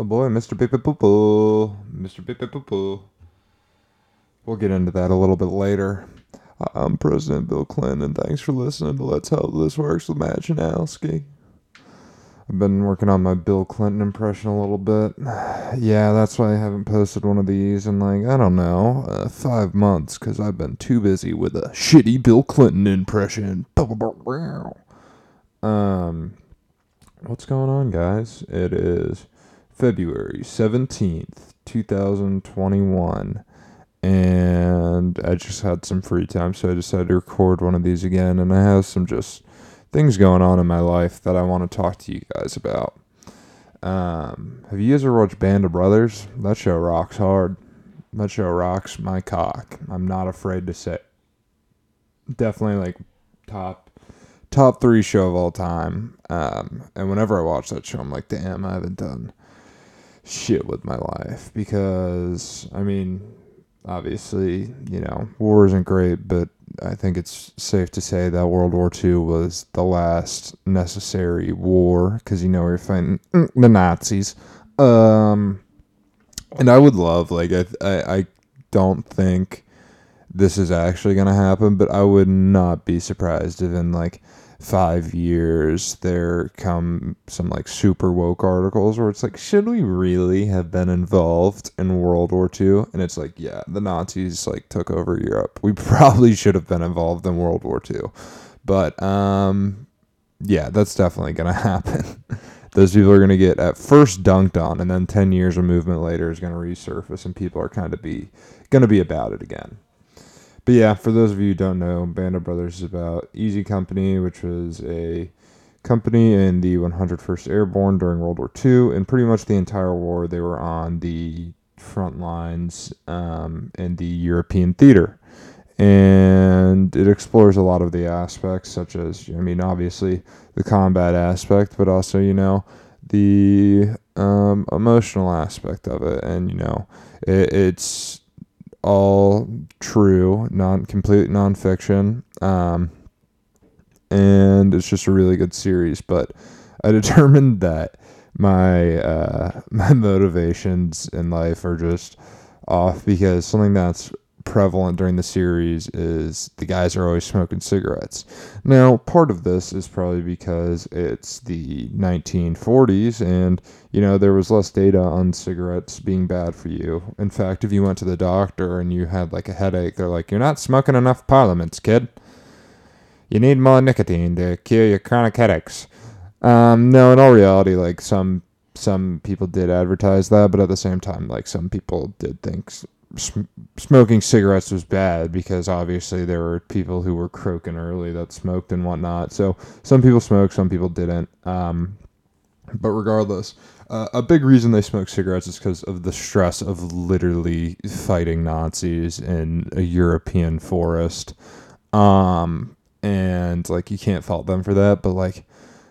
Oh boy, Mr. Pippa Poo. Mr. Pippa Poo. We'll get into that a little bit later. I'm President Bill Clinton, thanks for listening to Let's How This Works with Matt Janowski. I've been working on my Bill Clinton impression a little bit. Yeah, that's why I haven't posted one of these in like, I don't know, uh, five months, because I've been too busy with a shitty Bill Clinton impression. Um, what's going on, guys? It is February 17th, 2021 and I just had some free time, so I decided to record one of these again. And I have some just things going on in my life that I want to talk to you guys about. Um, have you guys ever watched Band of Brothers? That show rocks hard. That show rocks my cock. I'm not afraid to say. Definitely like top top three show of all time. Um, and whenever I watch that show, I'm like, damn, I haven't done shit with my life because I mean obviously, you know, war isn't great, but I think it's safe to say that World War II was the last necessary war because you know we are fighting the Nazis. Um, and I would love like I I, I don't think this is actually gonna happen, but I would not be surprised if in like five years there come some like super woke articles where it's like should we really have been involved in world war ii and it's like yeah the nazis like took over europe. We probably should have been involved in world war ii but um yeah that's definitely gonna happen. Those people are gonna get at first dunked on and then 10 years of movement later is gonna resurface and people are kind of be gonna be about it again but yeah, for those of you who don't know, Band of Brothers is about Easy Company, which was a company in the 101st Airborne during World War II, and pretty much the entire war they were on the front lines um, in the European theater. And it explores a lot of the aspects, such as, I mean, obviously the combat aspect, but also, you know, the um, emotional aspect of it. And, you know, it, it's all true, non complete nonfiction. Um, and it's just a really good series. But I determined that my uh, my motivations in life are just off because something that's prevalent during the series is the guys are always smoking cigarettes. Now, part of this is probably because it's the 1940s and, you know, there was less data on cigarettes being bad for you. In fact, if you went to the doctor and you had like a headache, they're like, you're not smoking enough parliaments, kid. You need more nicotine to cure your chronic headaches. Um, no, in all reality, like some some people did advertise that, but at the same time, like some people did think sm- smoking cigarettes was bad because obviously there were people who were croaking early that smoked and whatnot. So some people smoked, some people didn't. Um, but regardless, uh, a big reason they smoke cigarettes is because of the stress of literally fighting Nazis in a European forest. Um, and like you can't fault them for that, but like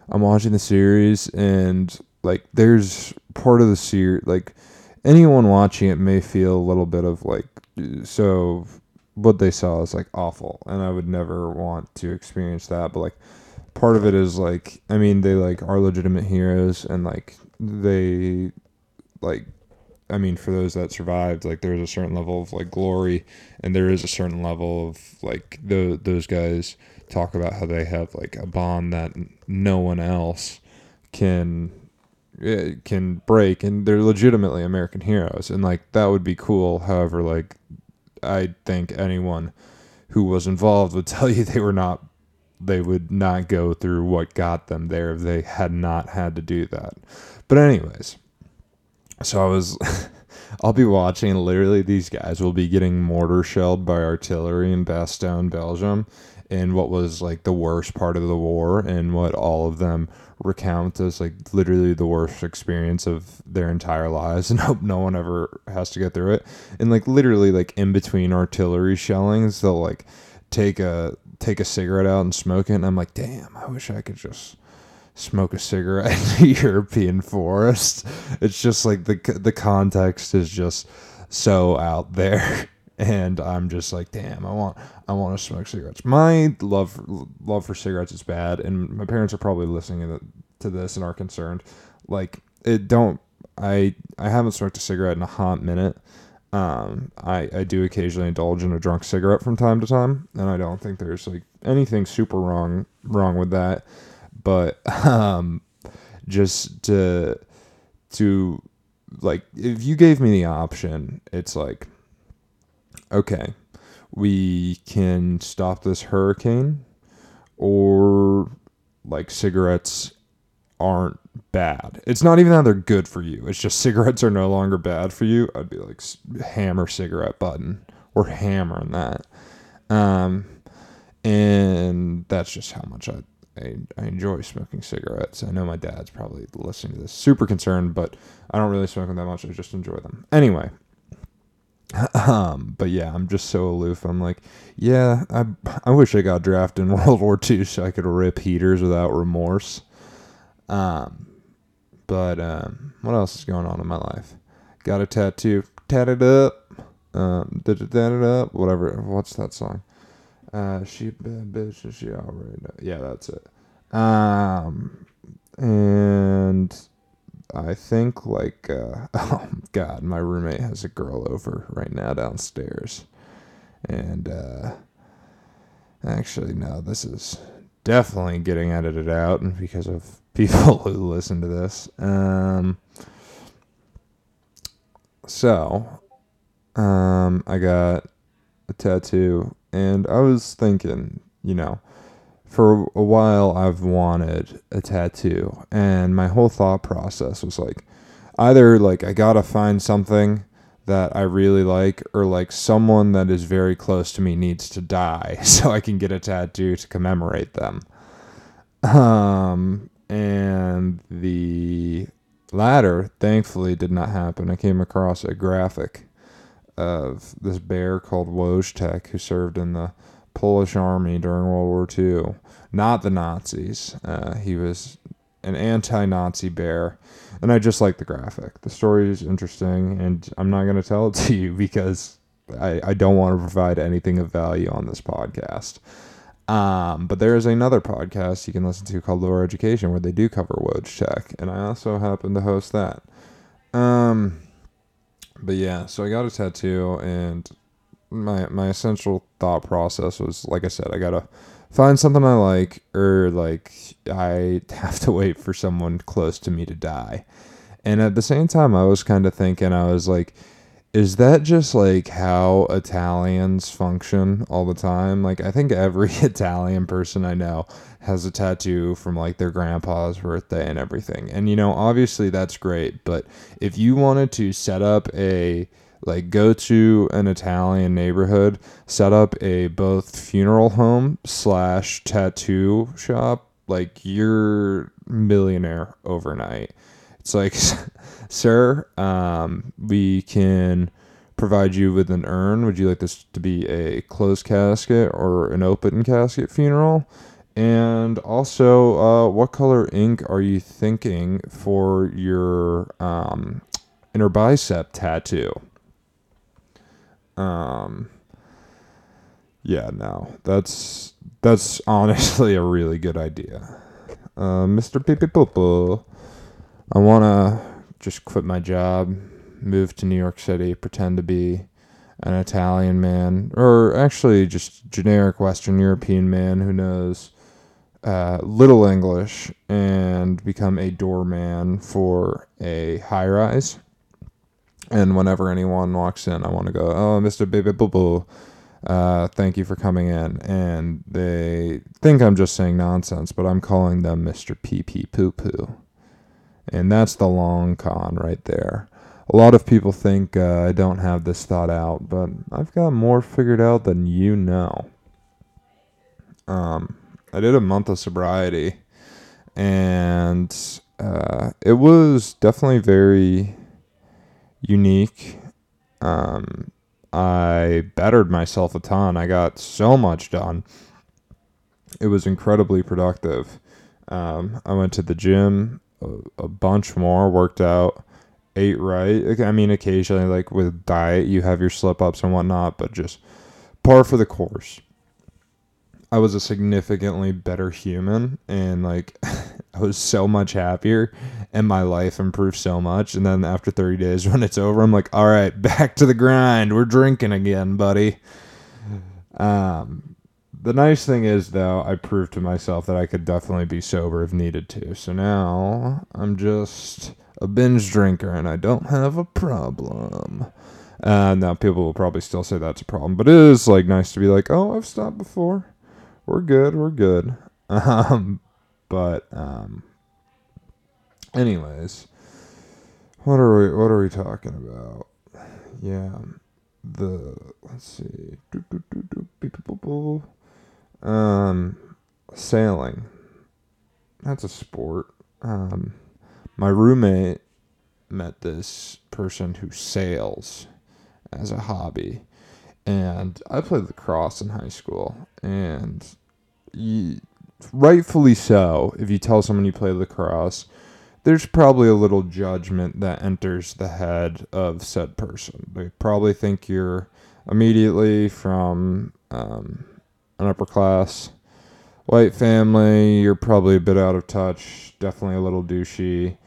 I'm watching the series and like there's part of the series like anyone watching it may feel a little bit of like so what they saw is like awful and i would never want to experience that but like part of it is like i mean they like are legitimate heroes and like they like i mean for those that survived like there's a certain level of like glory and there is a certain level of like the, those guys talk about how they have like a bond that no one else can Eh, can break and they're legitimately American heroes and like that would be cool. However, like I think anyone who was involved would tell you they were not they would not go through what got them there if they had not had to do that. But anyways, so I was I'll be watching literally these guys will be getting mortar shelled by artillery in Bastogne, Belgium in what was like the worst part of the war and what all of them recount as like literally the worst experience of their entire lives and hope no one ever has to get through it. And like literally like in between artillery shellings, they'll like take a take a cigarette out and smoke it and I'm like, "Damn, I wish I could just smoke a cigarette in the European forest." It's just like the the context is just so out there. and I'm just like, damn, I want I want to smoke cigarettes. My love love for cigarettes is bad, and my parents are probably listening to this and are concerned. Like, it don't. I I haven't smoked a cigarette in a hot minute. Um, I I do occasionally indulge in a drunk cigarette from time to time, and I don't think there's like anything super wrong wrong with that. But um, just to to like if you gave me the option, it's like okay, we can stop this hurricane or like cigarettes aren't bad. It's not even that they're good for you. It's just cigarettes are no longer bad for you. I'd be like hammer cigarette button or hammering that. Um, and that's just how much I, I, I enjoy smoking cigarettes. I know my dad's probably listening to this, super concerned, but I don't really smoke them that much. I just enjoy them. Anyway, um, but yeah, I'm just so aloof. I'm like, yeah, I I wish I got drafted in World War II so I could rip heaters without remorse. Um, but um, what else is going on in my life? Got a tattoo, tatted up, um, tatted up, whatever. What's that song? Uh, she bad bitch, she already. Know. Yeah, that's it. Um, and I think like uh, oh god, my roommate has a girl over right now downstairs, and uh, actually no, this is definitely getting edited out because of people who listen to this. Um, so, um, I got a tattoo, and I was thinking, you know, for a while I've wanted a tattoo and my whole thought process was like either like I got to find something that I really like or like someone that is very close to me needs to die so I can get a tattoo to commemorate them. Um and the latter thankfully did not happen. I came across a graphic of this bear called Wojtek who served in the Polish army during World War II, not the Nazis. Uh, he was an anti-Nazi bear, and I just like the graphic. The story is interesting, and I'm not going to tell it to you because I, I don't want to provide anything of value on this podcast. Um, but there is another podcast you can listen to called Lower Education where they do cover Wojtek, and I also happen to host that. Um, but yeah, so I got a tattoo, and my my essential thought process was like I said, I gotta find something I like, or like I have to wait for someone close to me to die. And at the same time, I was kind of thinking, I was like, is that just like how Italians function all the time? Like, I think every Italian person I know has a tattoo from like their grandpa's birthday and everything. And, you know, obviously that's great. But if you wanted to set up a like go to an Italian neighborhood, set up a both funeral home slash tattoo shop, like you're millionaire overnight. It's like, sir, um, we can provide you with an urn. Would you like this to be a closed casket or an open casket funeral? And also, uh, what color ink are you thinking for your um, inner bicep tattoo? Um, yeah, no, that's that's honestly a really good idea. Uh, Mr. Pee Poo I want to just quit my job, move to New York City, pretend to be an Italian man, or actually just generic Western European man who knows uh, little English and become a doorman for a high rise. And whenever anyone walks in, I want to go, oh, Mr. Baby Boo Boo, uh, thank you for coming in. And they think I'm just saying nonsense, but I'm calling them Mr. Pee Pee Poo Poo. And that's the long con right there. A lot of people think uh, I don't have this thought out, but I've got more figured out than you know. Um, I did a month of sobriety, and uh, it was definitely very unique. Um, I bettered myself a ton. I got so much done. It was incredibly productive. Um, I went to the gym a, a, bunch more, worked out, ate right. I mean, occasionally, like with diet, you have your slip ups and whatnot, but just par for the course. I was a significantly better human and like I was so much happier and my life improved so much. And then after 30 days, when it's over, I'm like, all right, back to the grind. We're drinking again, buddy. Um, the nice thing is, though, I proved to myself that I could definitely be sober if needed to. So now I'm just a binge drinker and I don't have a problem. Uh, now people will probably still say that's a problem, but it is like nice to be like, oh, I've stopped before. We're good. We're good. Um, but um, anyways, what are we? What are we talking about? Yeah, the let's see. Um, sailing. That's a sport. Um, my roommate met this person who sails as a hobby. And I played lacrosse in high school, and you, rightfully so, if you tell someone you play lacrosse, there's probably a little judgment that enters the head of said person. They probably think you're immediately from um, an upper class white family. You're probably a bit out of touch, definitely a little douchey.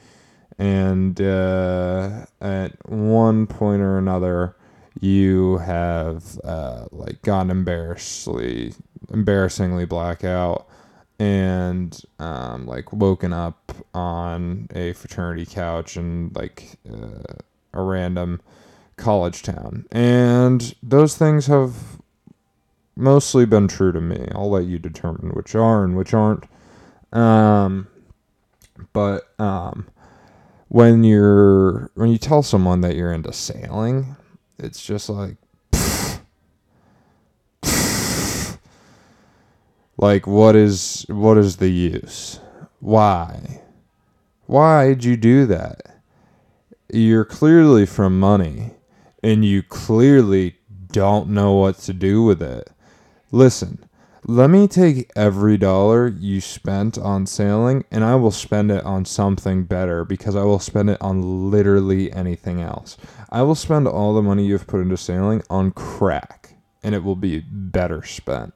And uh, at one point or another, you have uh, like gone embarrassingly embarrassingly blackout and um, like woken up on a fraternity couch in like uh, a random college town. And those things have mostly been true to me. I'll let you determine which are and which aren't. Um, but um, when you're when you tell someone that you're into sailing it's just like like what is what is the use why why'd you do that you're clearly from money and you clearly don't know what to do with it listen let me take every dollar you spent on sailing and I will spend it on something better because I will spend it on literally anything else. I will spend all the money you've put into sailing on crack and it will be better spent.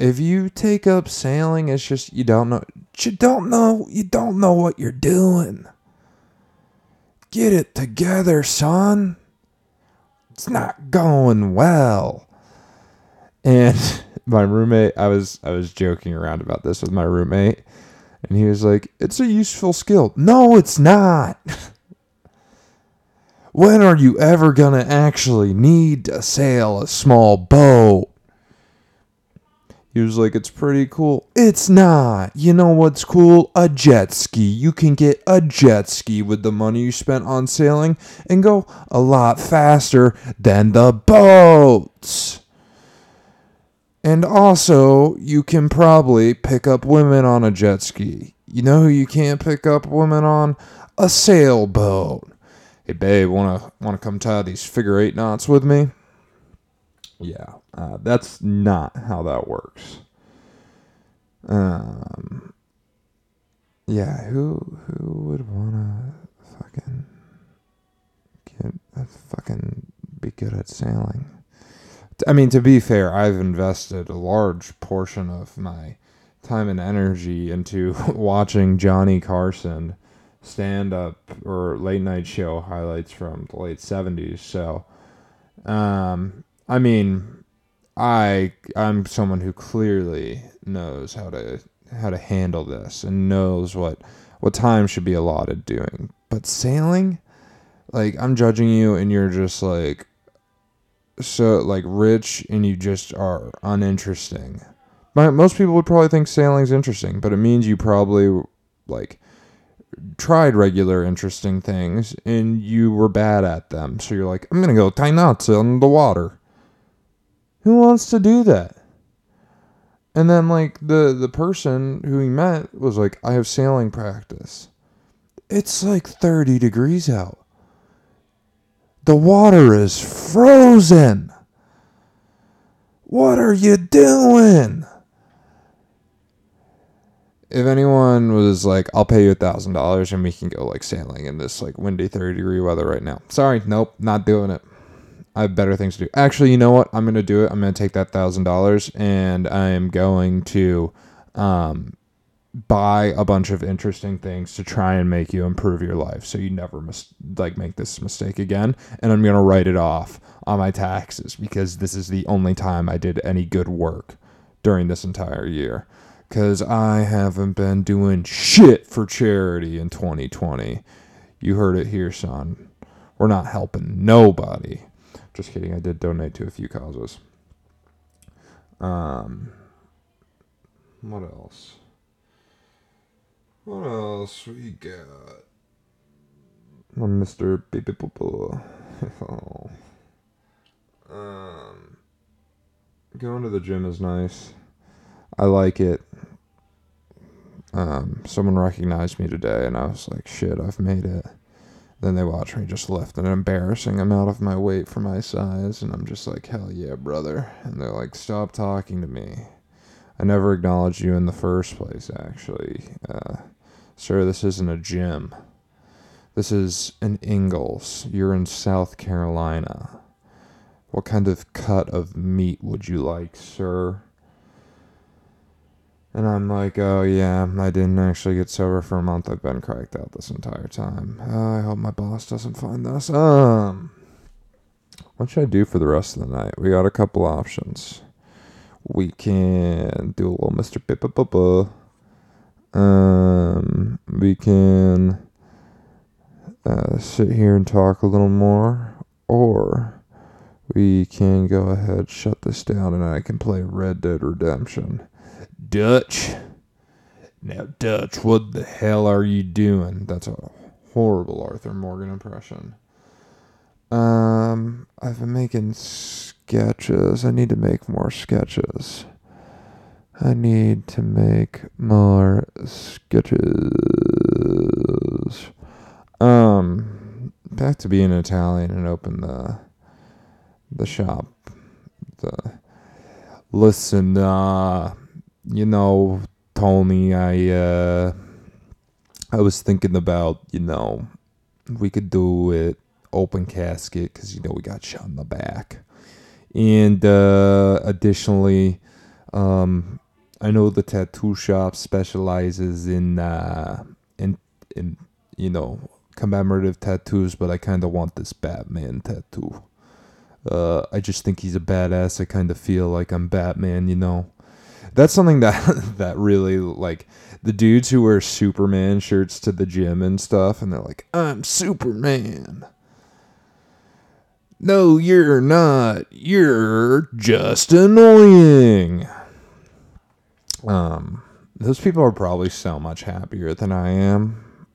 If you take up sailing, it's just you don't know you don't know you don't know what you're doing. Get it together, son. It's not going well. And my roommate, I was I was joking around about this with my roommate, and he was like, "It's a useful skill." No, it's not. when are you ever gonna actually need to sail a small boat? He was like, It's pretty cool. It's not. You know what's cool? A jet ski. You can get a jet ski with the money you spent on sailing and go a lot faster than the boats. And also, you can probably pick up women on a jet ski. You know who you can't pick up women on? A sailboat. Hey, babe, wanna wanna come tie these figure eight knots with me? Yeah, uh, that's not how that works. Um, yeah, who who would wanna fucking get a fucking be good at sailing? I mean, to be fair, I've invested a large portion of my time and energy into watching Johnny Carson stand up or late night show highlights from the late 70s. So, um, I mean, I I'm someone who clearly knows how to how to handle this and knows what what time should be allotted doing. But sailing, like I'm judging you and you're just like so like rich and you just are uninteresting. Most people would probably think sailing's interesting, but it means you probably like tried regular interesting things and you were bad at them. So you're like, I'm gonna go tie knots on the water. Who wants to do that? And then like the the person who he met was like, I have sailing practice. It's like 30 degrees out. The water is frozen. What are you doing? If anyone was like, I'll pay you a thousand dollars and we can go like sailing in this like windy 30 degree weather right now. Sorry, nope, not doing it. I have better things to do. Actually, you know what? I'm gonna do it. I'm gonna take that thousand dollars and I am going to um buy a bunch of interesting things to try and make you improve your life so you never mis- like make this mistake again and i'm going to write it off on my taxes because this is the only time i did any good work during this entire year because i haven't been doing shit for charity in 2020 you heard it here son we're not helping nobody just kidding i did donate to a few causes um what else what else we got? Oh, Mr. Baby Poo oh. Um, going to the gym is nice. I like it. Um, someone recognized me today, and I was like, "Shit, I've made it." Then they watch me just lift an embarrassing amount of my weight for my size, and I'm just like, "Hell yeah, brother!" And they're like, "Stop talking to me." I never acknowledged you in the first place, actually. Uh, Sir, this isn't a gym. This is an Ingles. You're in South Carolina. What kind of cut of meat would you like, sir? And I'm like, oh yeah, I didn't actually get sober for a month. I've been cracked out this entire time. Uh, I hope my boss doesn't find this. Um, what should I do for the rest of the night? We got a couple options. We can do a little Mr. Pippa um, we can uh, sit here and talk a little more, or we can go ahead, shut this down, and I can play Red Dead Redemption. Dutch. Now, Dutch, what the hell are you doing? That's a horrible Arthur Morgan impression. Um, I've been making sketches. I need to make more sketches. I need to make more sketches. Um, back to being Italian and open the the shop. The listen, uh, you know, Tony, I uh, I was thinking about, you know, we could do it open casket because you know we got shot in the back, and uh, additionally, um, I know the tattoo shop specializes in uh, in in you know commemorative tattoos, but I kind of want this Batman tattoo. Uh, I just think he's a badass. I kind of feel like I'm Batman, you know. That's something that that really like the dudes who wear Superman shirts to the gym and stuff, and they're like, "I'm Superman." No, you're not. You're just annoying. Um, those people are probably so much happier than I am,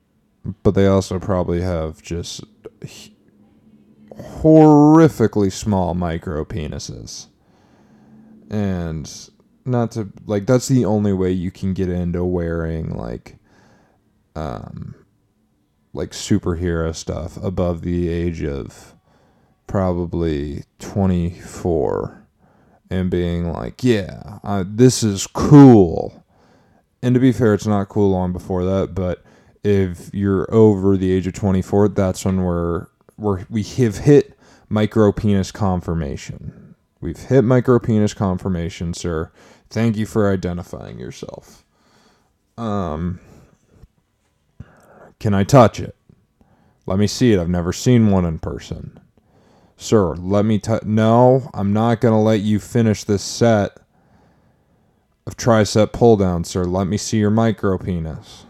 but they also probably have just horrifically small micro penises. And not to like that's the only way you can get into wearing like um like superhero stuff above the age of probably 24 and being like, yeah, this is cool. And to be fair, it's not cool long before that, but if you're over the age of 24, that's when we're, we're we have hit micro penis confirmation. We've hit micro penis confirmation, sir. Thank you for identifying yourself. Um, can I touch it? Let me see it. I've never seen one in person. Sir, let me t- No, I'm not going to let you finish this set of tricep pull down, sir. Let me see your micro penis.